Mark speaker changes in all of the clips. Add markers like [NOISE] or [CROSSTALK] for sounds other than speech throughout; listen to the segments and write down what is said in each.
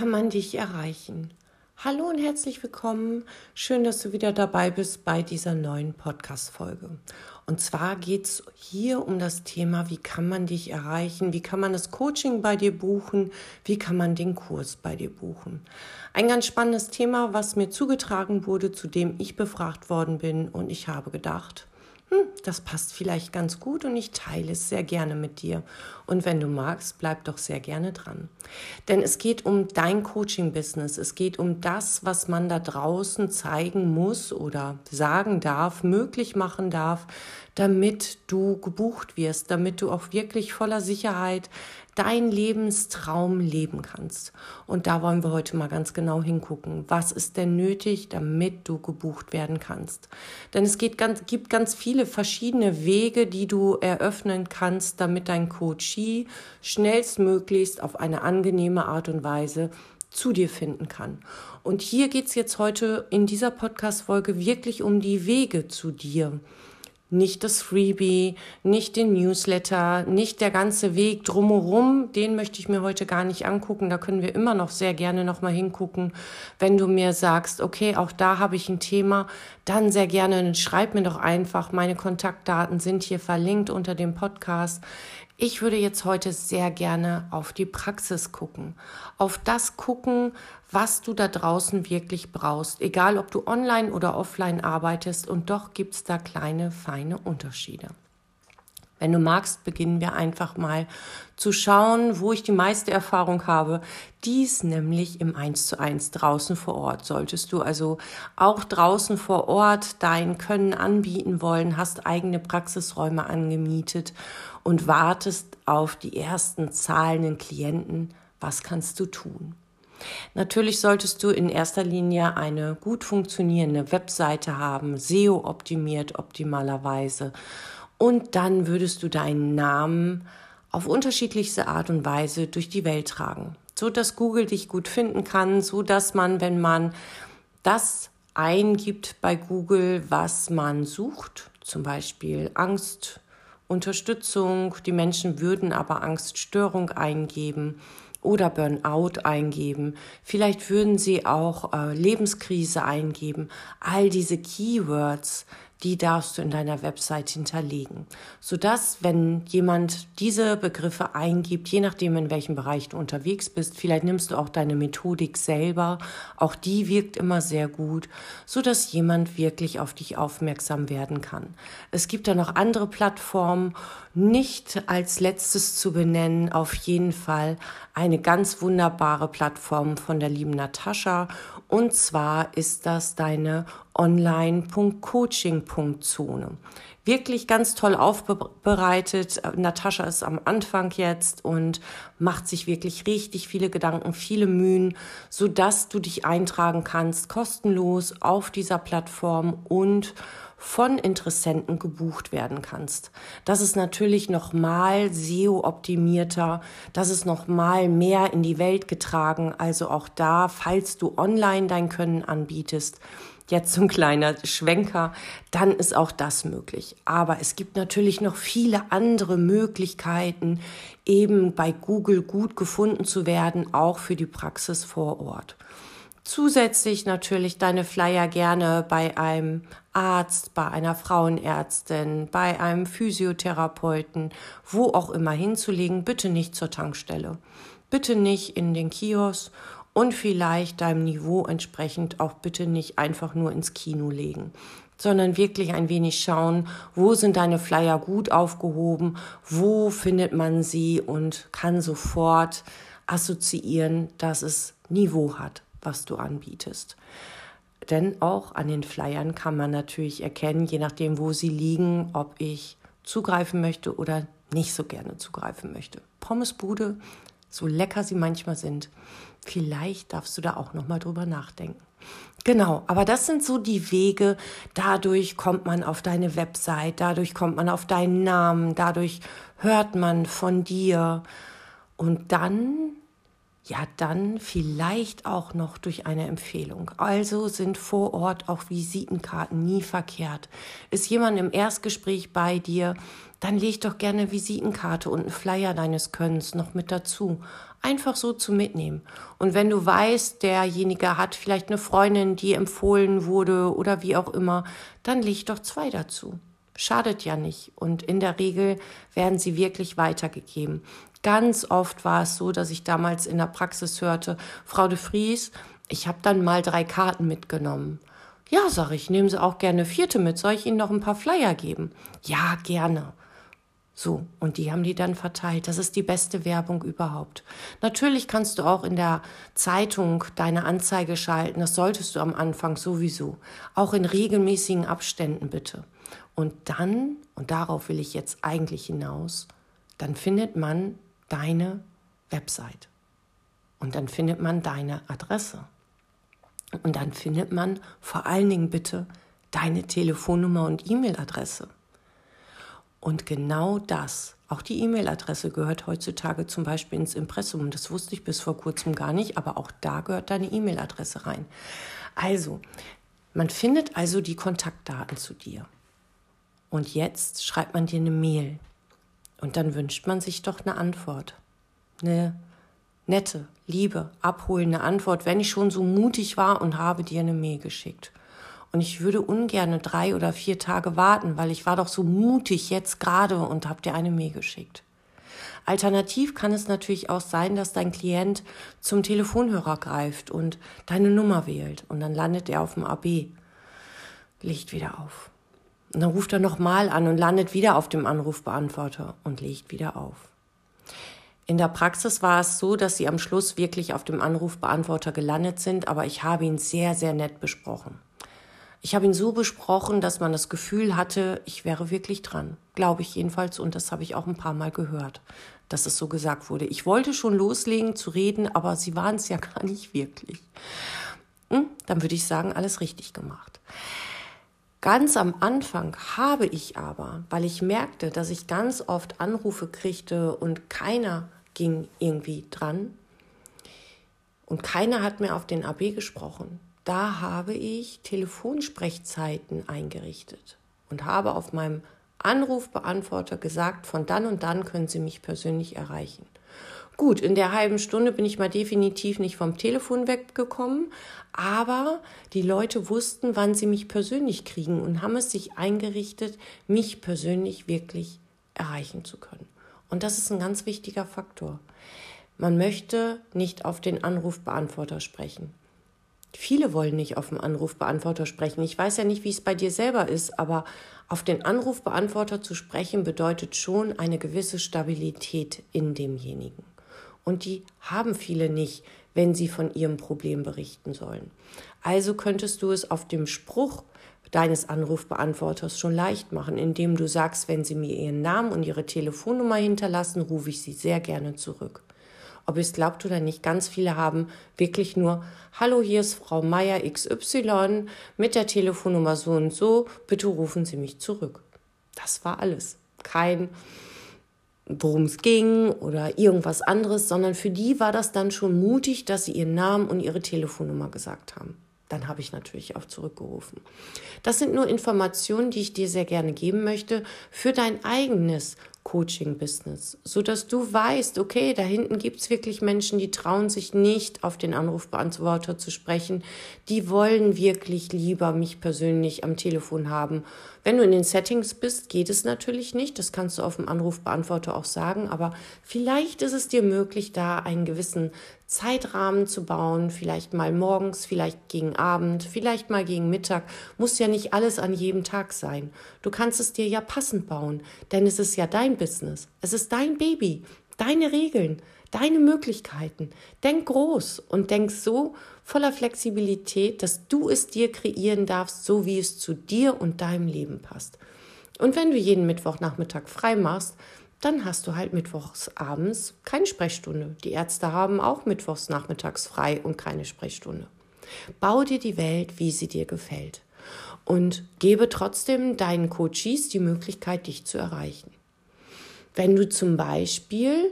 Speaker 1: kann man dich erreichen? Hallo und herzlich willkommen. Schön, dass du wieder dabei bist bei dieser neuen Podcast-Folge. Und zwar geht es hier um das Thema, wie kann man dich erreichen? Wie kann man das Coaching bei dir buchen? Wie kann man den Kurs bei dir buchen? Ein ganz spannendes Thema, was mir zugetragen wurde, zu dem ich befragt worden bin. Und ich habe gedacht, hm, das passt vielleicht ganz gut und ich teile es sehr gerne mit dir. Und wenn du magst, bleib doch sehr gerne dran. Denn es geht um dein Coaching-Business. Es geht um das, was man da draußen zeigen muss oder sagen darf, möglich machen darf, damit du gebucht wirst, damit du auch wirklich voller Sicherheit dein Lebenstraum leben kannst. Und da wollen wir heute mal ganz genau hingucken. Was ist denn nötig, damit du gebucht werden kannst? Denn es ganz, gibt ganz viele verschiedene Wege, die du eröffnen kannst, damit dein Coachee schnellstmöglichst auf eine angenehme Art und Weise zu dir finden kann. Und hier geht es jetzt heute in dieser Podcast-Folge wirklich um die Wege zu dir nicht das Freebie, nicht den Newsletter, nicht der ganze Weg drumherum, den möchte ich mir heute gar nicht angucken. Da können wir immer noch sehr gerne noch mal hingucken. Wenn du mir sagst, okay, auch da habe ich ein Thema, dann sehr gerne, schreib mir doch einfach. Meine Kontaktdaten sind hier verlinkt unter dem Podcast. Ich würde jetzt heute sehr gerne auf die Praxis gucken, auf das gucken, was du da draußen wirklich brauchst, egal ob du online oder offline arbeitest und doch gibt es da kleine, feine Unterschiede. Wenn du magst, beginnen wir einfach mal zu schauen, wo ich die meiste Erfahrung habe. Dies nämlich im 1 zu 1 draußen vor Ort. Solltest du also auch draußen vor Ort dein Können anbieten wollen, hast eigene Praxisräume angemietet und wartest auf die ersten zahlenden Klienten, was kannst du tun? Natürlich solltest du in erster Linie eine gut funktionierende Webseite haben, SEO optimiert optimalerweise. Und dann würdest du deinen Namen auf unterschiedlichste Art und Weise durch die Welt tragen, so dass Google dich gut finden kann, so dass man, wenn man das eingibt bei Google, was man sucht, zum Beispiel Angst, Unterstützung, die Menschen würden aber Angststörung eingeben oder Burnout eingeben. Vielleicht würden sie auch äh, Lebenskrise eingeben. All diese Keywords die darfst du in deiner Website hinterlegen, sodass, wenn jemand diese Begriffe eingibt, je nachdem, in welchem Bereich du unterwegs bist, vielleicht nimmst du auch deine Methodik selber, auch die wirkt immer sehr gut, sodass jemand wirklich auf dich aufmerksam werden kann. Es gibt da noch andere Plattformen, nicht als letztes zu benennen, auf jeden Fall eine ganz wunderbare Plattform von der lieben Natascha. Und zwar ist das deine online.coaching.zone. Wirklich ganz toll aufbereitet. Natascha ist am Anfang jetzt und macht sich wirklich richtig viele Gedanken, viele Mühen, so dass du dich eintragen kannst, kostenlos auf dieser Plattform und von Interessenten gebucht werden kannst. Das ist natürlich nochmal SEO-optimierter, das ist nochmal mehr in die Welt getragen. Also auch da, falls du online dein Können anbietest, jetzt so ein kleiner Schwenker, dann ist auch das möglich. Aber es gibt natürlich noch viele andere Möglichkeiten, eben bei Google gut gefunden zu werden, auch für die Praxis vor Ort. Zusätzlich natürlich deine Flyer gerne bei einem Arzt, bei einer Frauenärztin, bei einem Physiotherapeuten, wo auch immer hinzulegen, bitte nicht zur Tankstelle. Bitte nicht in den Kiosk und vielleicht deinem Niveau entsprechend auch bitte nicht einfach nur ins Kino legen, sondern wirklich ein wenig schauen, wo sind deine Flyer gut aufgehoben, wo findet man sie und kann sofort assoziieren, dass es Niveau hat, was du anbietest. Denn auch an den Flyern kann man natürlich erkennen, je nachdem, wo sie liegen, ob ich zugreifen möchte oder nicht so gerne zugreifen möchte. Pommesbude, so lecker sie manchmal sind, vielleicht darfst du da auch noch mal drüber nachdenken. Genau, aber das sind so die Wege. Dadurch kommt man auf deine Website, dadurch kommt man auf deinen Namen, dadurch hört man von dir und dann ja, dann vielleicht auch noch durch eine Empfehlung. Also sind vor Ort auch Visitenkarten nie verkehrt. Ist jemand im Erstgespräch bei dir, dann leg doch gerne Visitenkarte und einen Flyer deines Könnens noch mit dazu. Einfach so zu mitnehmen. Und wenn du weißt, derjenige hat vielleicht eine Freundin, die empfohlen wurde oder wie auch immer, dann leg doch zwei dazu. Schadet ja nicht. Und in der Regel werden sie wirklich weitergegeben. Ganz oft war es so, dass ich damals in der Praxis hörte, Frau de Vries, ich habe dann mal drei Karten mitgenommen. Ja, sag ich, nehmen Sie auch gerne vierte mit. Soll ich Ihnen noch ein paar Flyer geben? Ja, gerne. So, und die haben die dann verteilt. Das ist die beste Werbung überhaupt. Natürlich kannst du auch in der Zeitung deine Anzeige schalten. Das solltest du am Anfang sowieso. Auch in regelmäßigen Abständen bitte. Und dann, und darauf will ich jetzt eigentlich hinaus, dann findet man deine Website. Und dann findet man deine Adresse. Und dann findet man vor allen Dingen bitte deine Telefonnummer und E-Mail-Adresse. Und genau das, auch die E-Mail-Adresse gehört heutzutage zum Beispiel ins Impressum. Das wusste ich bis vor kurzem gar nicht, aber auch da gehört deine E-Mail-Adresse rein. Also, man findet also die Kontaktdaten zu dir. Und jetzt schreibt man dir eine Mail. Und dann wünscht man sich doch eine Antwort. Eine nette, liebe, abholende Antwort, wenn ich schon so mutig war und habe dir eine Mail geschickt. Und ich würde ungern drei oder vier Tage warten, weil ich war doch so mutig jetzt gerade und habe dir eine Mail geschickt. Alternativ kann es natürlich auch sein, dass dein Klient zum Telefonhörer greift und deine Nummer wählt und dann landet er auf dem AB. Licht wieder auf. Und dann ruft er nochmal an und landet wieder auf dem Anrufbeantworter und legt wieder auf. In der Praxis war es so, dass sie am Schluss wirklich auf dem Anrufbeantworter gelandet sind, aber ich habe ihn sehr, sehr nett besprochen. Ich habe ihn so besprochen, dass man das Gefühl hatte, ich wäre wirklich dran. Glaube ich jedenfalls. Und das habe ich auch ein paar Mal gehört, dass es so gesagt wurde. Ich wollte schon loslegen zu reden, aber sie waren es ja [LAUGHS] gar nicht wirklich. Hm, dann würde ich sagen, alles richtig gemacht. Ganz am Anfang habe ich aber, weil ich merkte, dass ich ganz oft Anrufe kriegte und keiner ging irgendwie dran und keiner hat mehr auf den AB gesprochen, da habe ich Telefonsprechzeiten eingerichtet und habe auf meinem Anrufbeantworter gesagt, von dann und dann können Sie mich persönlich erreichen. Gut, in der halben Stunde bin ich mal definitiv nicht vom Telefon weggekommen, aber die Leute wussten, wann sie mich persönlich kriegen und haben es sich eingerichtet, mich persönlich wirklich erreichen zu können. Und das ist ein ganz wichtiger Faktor. Man möchte nicht auf den Anrufbeantworter sprechen. Viele wollen nicht auf den Anrufbeantworter sprechen. Ich weiß ja nicht, wie es bei dir selber ist, aber auf den Anrufbeantworter zu sprechen bedeutet schon eine gewisse Stabilität in demjenigen. Und die haben viele nicht, wenn sie von ihrem Problem berichten sollen. Also könntest du es auf dem Spruch deines Anrufbeantworters schon leicht machen, indem du sagst, wenn sie mir ihren Namen und ihre Telefonnummer hinterlassen, rufe ich sie sehr gerne zurück. Ob ihr es glaubt oder nicht, ganz viele haben wirklich nur, hallo, hier ist Frau Meier XY mit der Telefonnummer so und so, bitte rufen Sie mich zurück. Das war alles. Kein, worum es ging oder irgendwas anderes, sondern für die war das dann schon mutig, dass sie ihren Namen und ihre Telefonnummer gesagt haben. Dann habe ich natürlich auch zurückgerufen. Das sind nur Informationen, die ich dir sehr gerne geben möchte für dein eigenes Coaching-Business, so dass du weißt, okay, da hinten gibt es wirklich Menschen, die trauen sich nicht auf den Anrufbeantworter zu sprechen, die wollen wirklich lieber mich persönlich am Telefon haben. Wenn du in den Settings bist, geht es natürlich nicht, das kannst du auf dem Anrufbeantworter auch sagen, aber vielleicht ist es dir möglich, da einen gewissen Zeitrahmen zu bauen, vielleicht mal morgens, vielleicht gegen Abend, vielleicht mal gegen Mittag, muss ja nicht alles an jedem Tag sein. Du kannst es dir ja passend bauen, denn es ist ja dein Business, es ist dein Baby, deine Regeln, deine Möglichkeiten. Denk groß und denk so voller Flexibilität, dass du es dir kreieren darfst, so wie es zu dir und deinem Leben passt. Und wenn du jeden Mittwochnachmittag frei machst, dann hast du halt mittwochs abends keine Sprechstunde. Die Ärzte haben auch mittwochs nachmittags frei und keine Sprechstunde. Bau dir die Welt, wie sie dir gefällt. Und gebe trotzdem deinen Coaches die Möglichkeit, dich zu erreichen. Wenn du zum Beispiel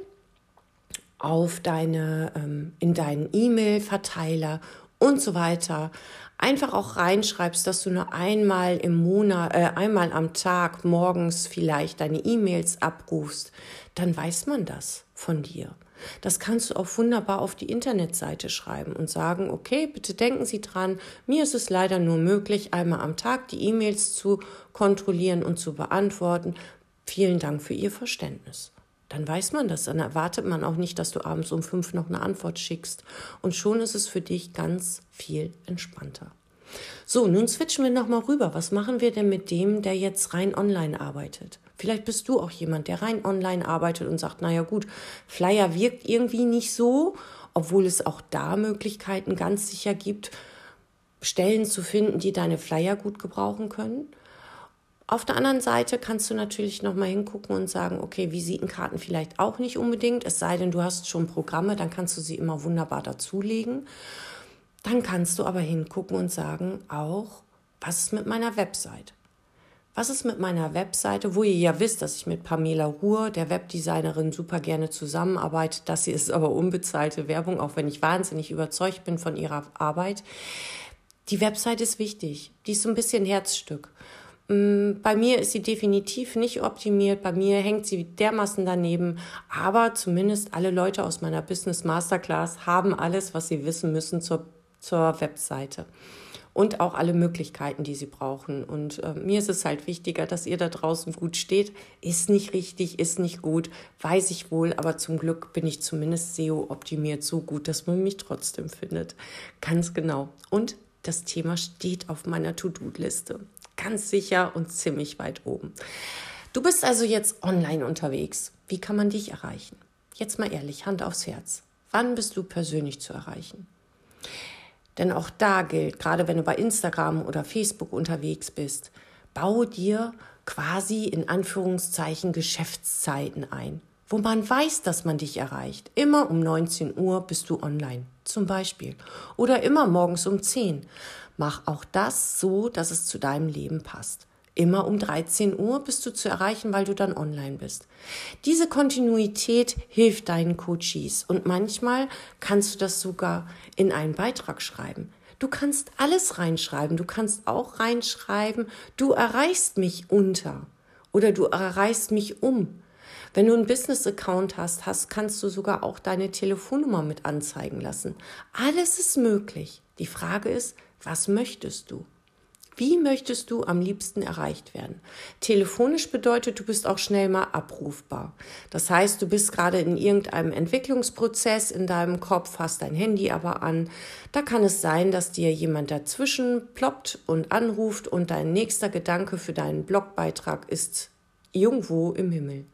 Speaker 1: auf deine, ähm, in deinen E-Mail-Verteiler und so weiter einfach auch reinschreibst, dass du nur einmal im Monat, äh, einmal am Tag morgens vielleicht deine E-Mails abrufst, dann weiß man das von dir. Das kannst du auch wunderbar auf die Internetseite schreiben und sagen, okay, bitte denken Sie dran, mir ist es leider nur möglich, einmal am Tag die E-Mails zu kontrollieren und zu beantworten. Vielen Dank für Ihr Verständnis. Dann weiß man das, dann erwartet man auch nicht, dass du abends um fünf noch eine Antwort schickst. Und schon ist es für dich ganz viel entspannter. So, nun switchen wir nochmal rüber. Was machen wir denn mit dem, der jetzt rein online arbeitet? Vielleicht bist du auch jemand, der rein online arbeitet und sagt, naja gut, Flyer wirkt irgendwie nicht so, obwohl es auch da Möglichkeiten ganz sicher gibt, Stellen zu finden, die deine Flyer gut gebrauchen können. Auf der anderen Seite kannst du natürlich nochmal hingucken und sagen, okay, Visitenkarten vielleicht auch nicht unbedingt, es sei denn, du hast schon Programme, dann kannst du sie immer wunderbar dazulegen. Dann kannst du aber hingucken und sagen auch, was ist mit meiner Website? Was ist mit meiner Webseite, wo ihr ja wisst, dass ich mit Pamela Ruhr, der Webdesignerin, super gerne zusammenarbeite. Das hier ist aber unbezahlte Werbung, auch wenn ich wahnsinnig überzeugt bin von ihrer Arbeit. Die Website ist wichtig. Die ist so ein bisschen Herzstück. Mm, bei mir ist sie definitiv nicht optimiert. Bei mir hängt sie dermaßen daneben. Aber zumindest alle Leute aus meiner Business Masterclass haben alles, was sie wissen müssen zur zur Webseite und auch alle Möglichkeiten, die sie brauchen. Und äh, mir ist es halt wichtiger, dass ihr da draußen gut steht. Ist nicht richtig, ist nicht gut, weiß ich wohl, aber zum Glück bin ich zumindest SEO-optimiert so gut, dass man mich trotzdem findet. Ganz genau. Und das Thema steht auf meiner To-Do-Liste. Ganz sicher und ziemlich weit oben. Du bist also jetzt online unterwegs. Wie kann man dich erreichen? Jetzt mal ehrlich, Hand aufs Herz. Wann bist du persönlich zu erreichen? Denn auch da gilt, gerade wenn du bei Instagram oder Facebook unterwegs bist, baue dir quasi in Anführungszeichen Geschäftszeiten ein, wo man weiß, dass man dich erreicht. Immer um 19 Uhr bist du online, zum Beispiel. Oder immer morgens um 10. Mach auch das so, dass es zu deinem Leben passt. Immer um 13 Uhr bist du zu erreichen, weil du dann online bist. Diese Kontinuität hilft deinen Coaches und manchmal kannst du das sogar in einen Beitrag schreiben. Du kannst alles reinschreiben. Du kannst auch reinschreiben, du erreichst mich unter oder du erreichst mich um. Wenn du einen Business-Account hast, hast, kannst du sogar auch deine Telefonnummer mit anzeigen lassen. Alles ist möglich. Die Frage ist, was möchtest du? Wie möchtest du am liebsten erreicht werden? Telefonisch bedeutet, du bist auch schnell mal abrufbar. Das heißt, du bist gerade in irgendeinem Entwicklungsprozess in deinem Kopf, hast dein Handy aber an. Da kann es sein, dass dir jemand dazwischen ploppt und anruft und dein nächster Gedanke für deinen Blogbeitrag ist irgendwo im Himmel.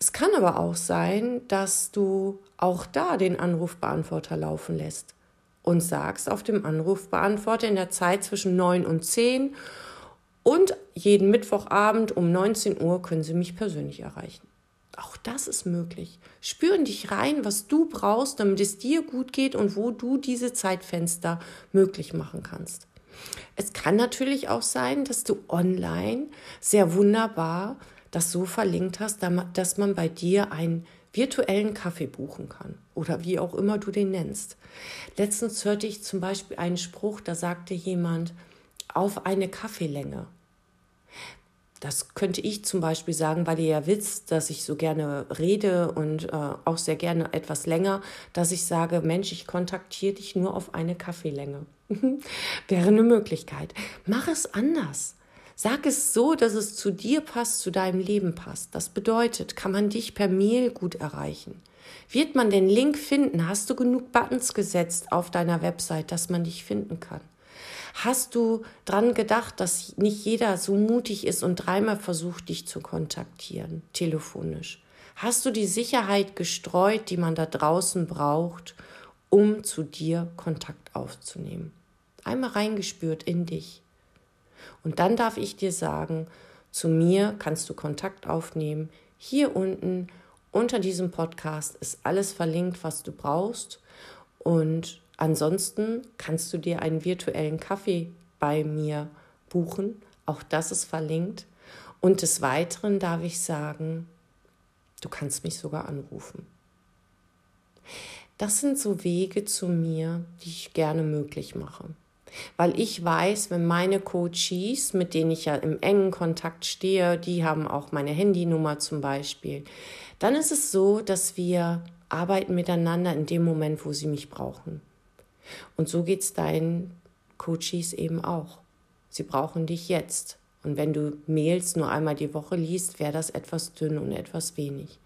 Speaker 1: Es kann aber auch sein, dass du auch da den Anrufbeantworter laufen lässt und sagst auf dem Anrufbeantworter in der Zeit zwischen 9 und 10 und jeden Mittwochabend um 19 Uhr können Sie mich persönlich erreichen. Auch das ist möglich. Spüren dich rein, was du brauchst, damit es dir gut geht und wo du diese Zeitfenster möglich machen kannst. Es kann natürlich auch sein, dass du online sehr wunderbar das so verlinkt hast, dass man bei dir ein virtuellen Kaffee buchen kann oder wie auch immer du den nennst. Letztens hörte ich zum Beispiel einen Spruch, da sagte jemand, auf eine Kaffeelänge. Das könnte ich zum Beispiel sagen, weil ihr ja wisst, dass ich so gerne rede und äh, auch sehr gerne etwas länger, dass ich sage, Mensch, ich kontaktiere dich nur auf eine Kaffeelänge. [LAUGHS] Wäre eine Möglichkeit. Mach es anders. Sag es so, dass es zu dir passt, zu deinem Leben passt. Das bedeutet, kann man dich per Mail gut erreichen. Wird man den Link finden? Hast du genug Buttons gesetzt auf deiner Website, dass man dich finden kann? Hast du dran gedacht, dass nicht jeder so mutig ist und dreimal versucht, dich zu kontaktieren, telefonisch? Hast du die Sicherheit gestreut, die man da draußen braucht, um zu dir Kontakt aufzunehmen? Einmal reingespürt in dich. Und dann darf ich dir sagen, zu mir kannst du Kontakt aufnehmen. Hier unten unter diesem Podcast ist alles verlinkt, was du brauchst. Und ansonsten kannst du dir einen virtuellen Kaffee bei mir buchen. Auch das ist verlinkt. Und des Weiteren darf ich sagen, du kannst mich sogar anrufen. Das sind so Wege zu mir, die ich gerne möglich mache. Weil ich weiß, wenn meine Coaches, mit denen ich ja im engen Kontakt stehe, die haben auch meine Handynummer zum Beispiel, dann ist es so, dass wir arbeiten miteinander in dem Moment, wo sie mich brauchen. Und so geht es deinen Coaches eben auch. Sie brauchen dich jetzt. Und wenn du Mails nur einmal die Woche liest, wäre das etwas dünn und etwas wenig.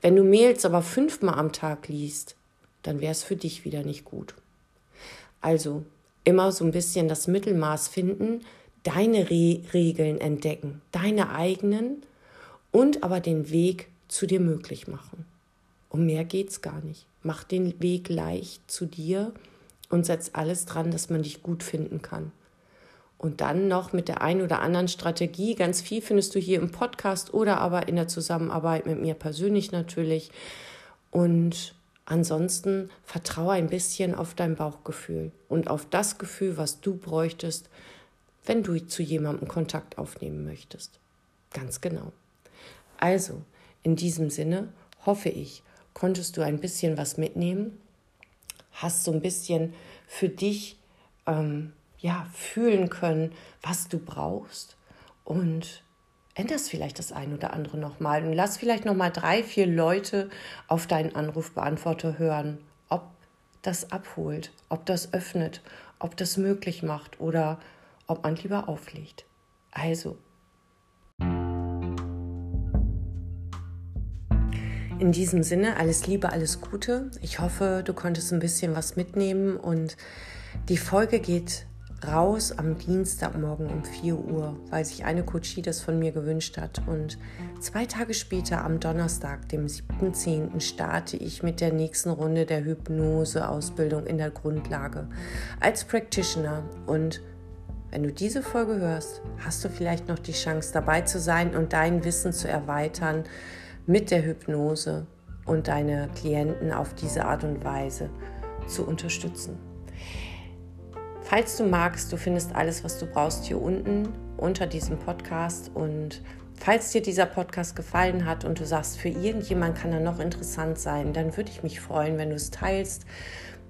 Speaker 1: Wenn du Mails aber fünfmal am Tag liest, dann wäre es für dich wieder nicht gut. Also immer so ein bisschen das Mittelmaß finden, deine Re Regeln entdecken, deine eigenen und aber den Weg zu dir möglich machen. Um mehr geht's gar nicht. Mach den Weg leicht zu dir und setz alles dran, dass man dich gut finden kann. Und dann noch mit der einen oder anderen Strategie. Ganz viel findest du hier im Podcast oder aber in der Zusammenarbeit mit mir persönlich natürlich. Und ansonsten vertraue ein bisschen auf dein Bauchgefühl und auf das Gefühl, was du bräuchtest, wenn du zu jemandem Kontakt aufnehmen möchtest. Ganz genau. Also, in diesem Sinne hoffe ich, konntest du ein bisschen was mitnehmen, hast so ein bisschen für dich ähm, ja, fühlen können, was du brauchst und änderst vielleicht das ein oder andere nochmal und lass vielleicht nochmal drei, vier Leute auf deinen Anrufbeantworter hören, ob das abholt, ob das öffnet, ob das möglich macht oder ob man lieber auflegt. Also. In diesem Sinne, alles Liebe, alles Gute. Ich hoffe, du konntest ein bisschen was mitnehmen und die Folge geht raus am Dienstagmorgen um 4 Uhr, weil sich eine Coachie das von mir gewünscht hat. Und zwei Tage später, am Donnerstag, dem 7.10., starte ich mit der nächsten Runde der Hypnose-Ausbildung in der Grundlage als Practitioner. Und wenn du diese Folge hörst, hast du vielleicht noch die Chance dabei zu sein und dein Wissen zu erweitern mit der Hypnose und deine Klienten auf diese Art und Weise zu unterstützen. Falls du magst, du findest alles, was du brauchst hier unten unter diesem Podcast. Und falls dir dieser Podcast gefallen hat und du sagst, für irgendjemand kann er noch interessant sein, dann würde ich mich freuen, wenn du es teilst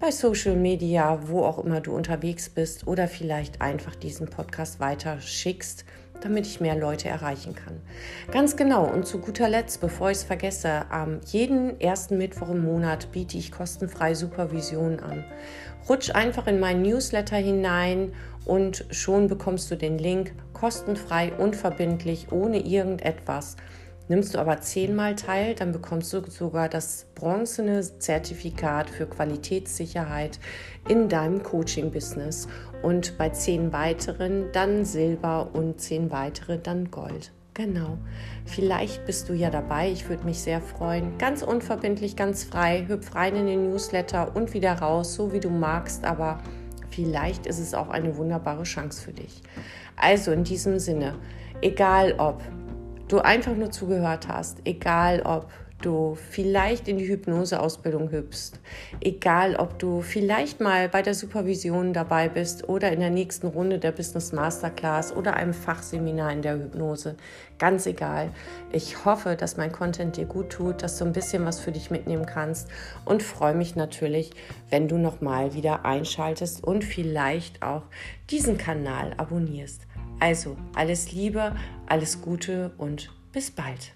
Speaker 1: bei Social Media, wo auch immer du unterwegs bist oder vielleicht einfach diesen Podcast weiter schickst damit ich mehr Leute erreichen kann. Ganz genau. Und zu guter Letzt, bevor ich es vergesse, am jeden ersten Mittwoch im Monat biete ich kostenfrei Supervision an. Rutsch einfach in meinen Newsletter hinein und schon bekommst du den Link kostenfrei, unverbindlich, ohne irgendetwas. Nimmst du aber zehnmal teil, dann bekommst du sogar das bronzene Zertifikat für Qualitätssicherheit in deinem Coaching-Business und bei zehn weiteren dann Silber und zehn weitere dann Gold. Genau. Vielleicht bist du ja dabei. Ich würde mich sehr freuen. Ganz unverbindlich, ganz frei. Hüpf rein in den Newsletter und wieder raus, so wie du magst. Aber vielleicht ist es auch eine wunderbare Chance für dich. Also in diesem Sinne, egal ob du einfach nur zugehört hast, egal ob du vielleicht in die Hypnoseausbildung hüpfst, egal ob du vielleicht mal bei der Supervision dabei bist oder in der nächsten Runde der Business Masterclass oder einem Fachseminar in der Hypnose, ganz egal. Ich hoffe, dass mein Content dir gut tut, dass du ein bisschen was für dich mitnehmen kannst und freue mich natürlich, wenn du nochmal wieder einschaltest und vielleicht auch diesen Kanal abonnierst. Also alles Liebe, alles Gute und bis bald.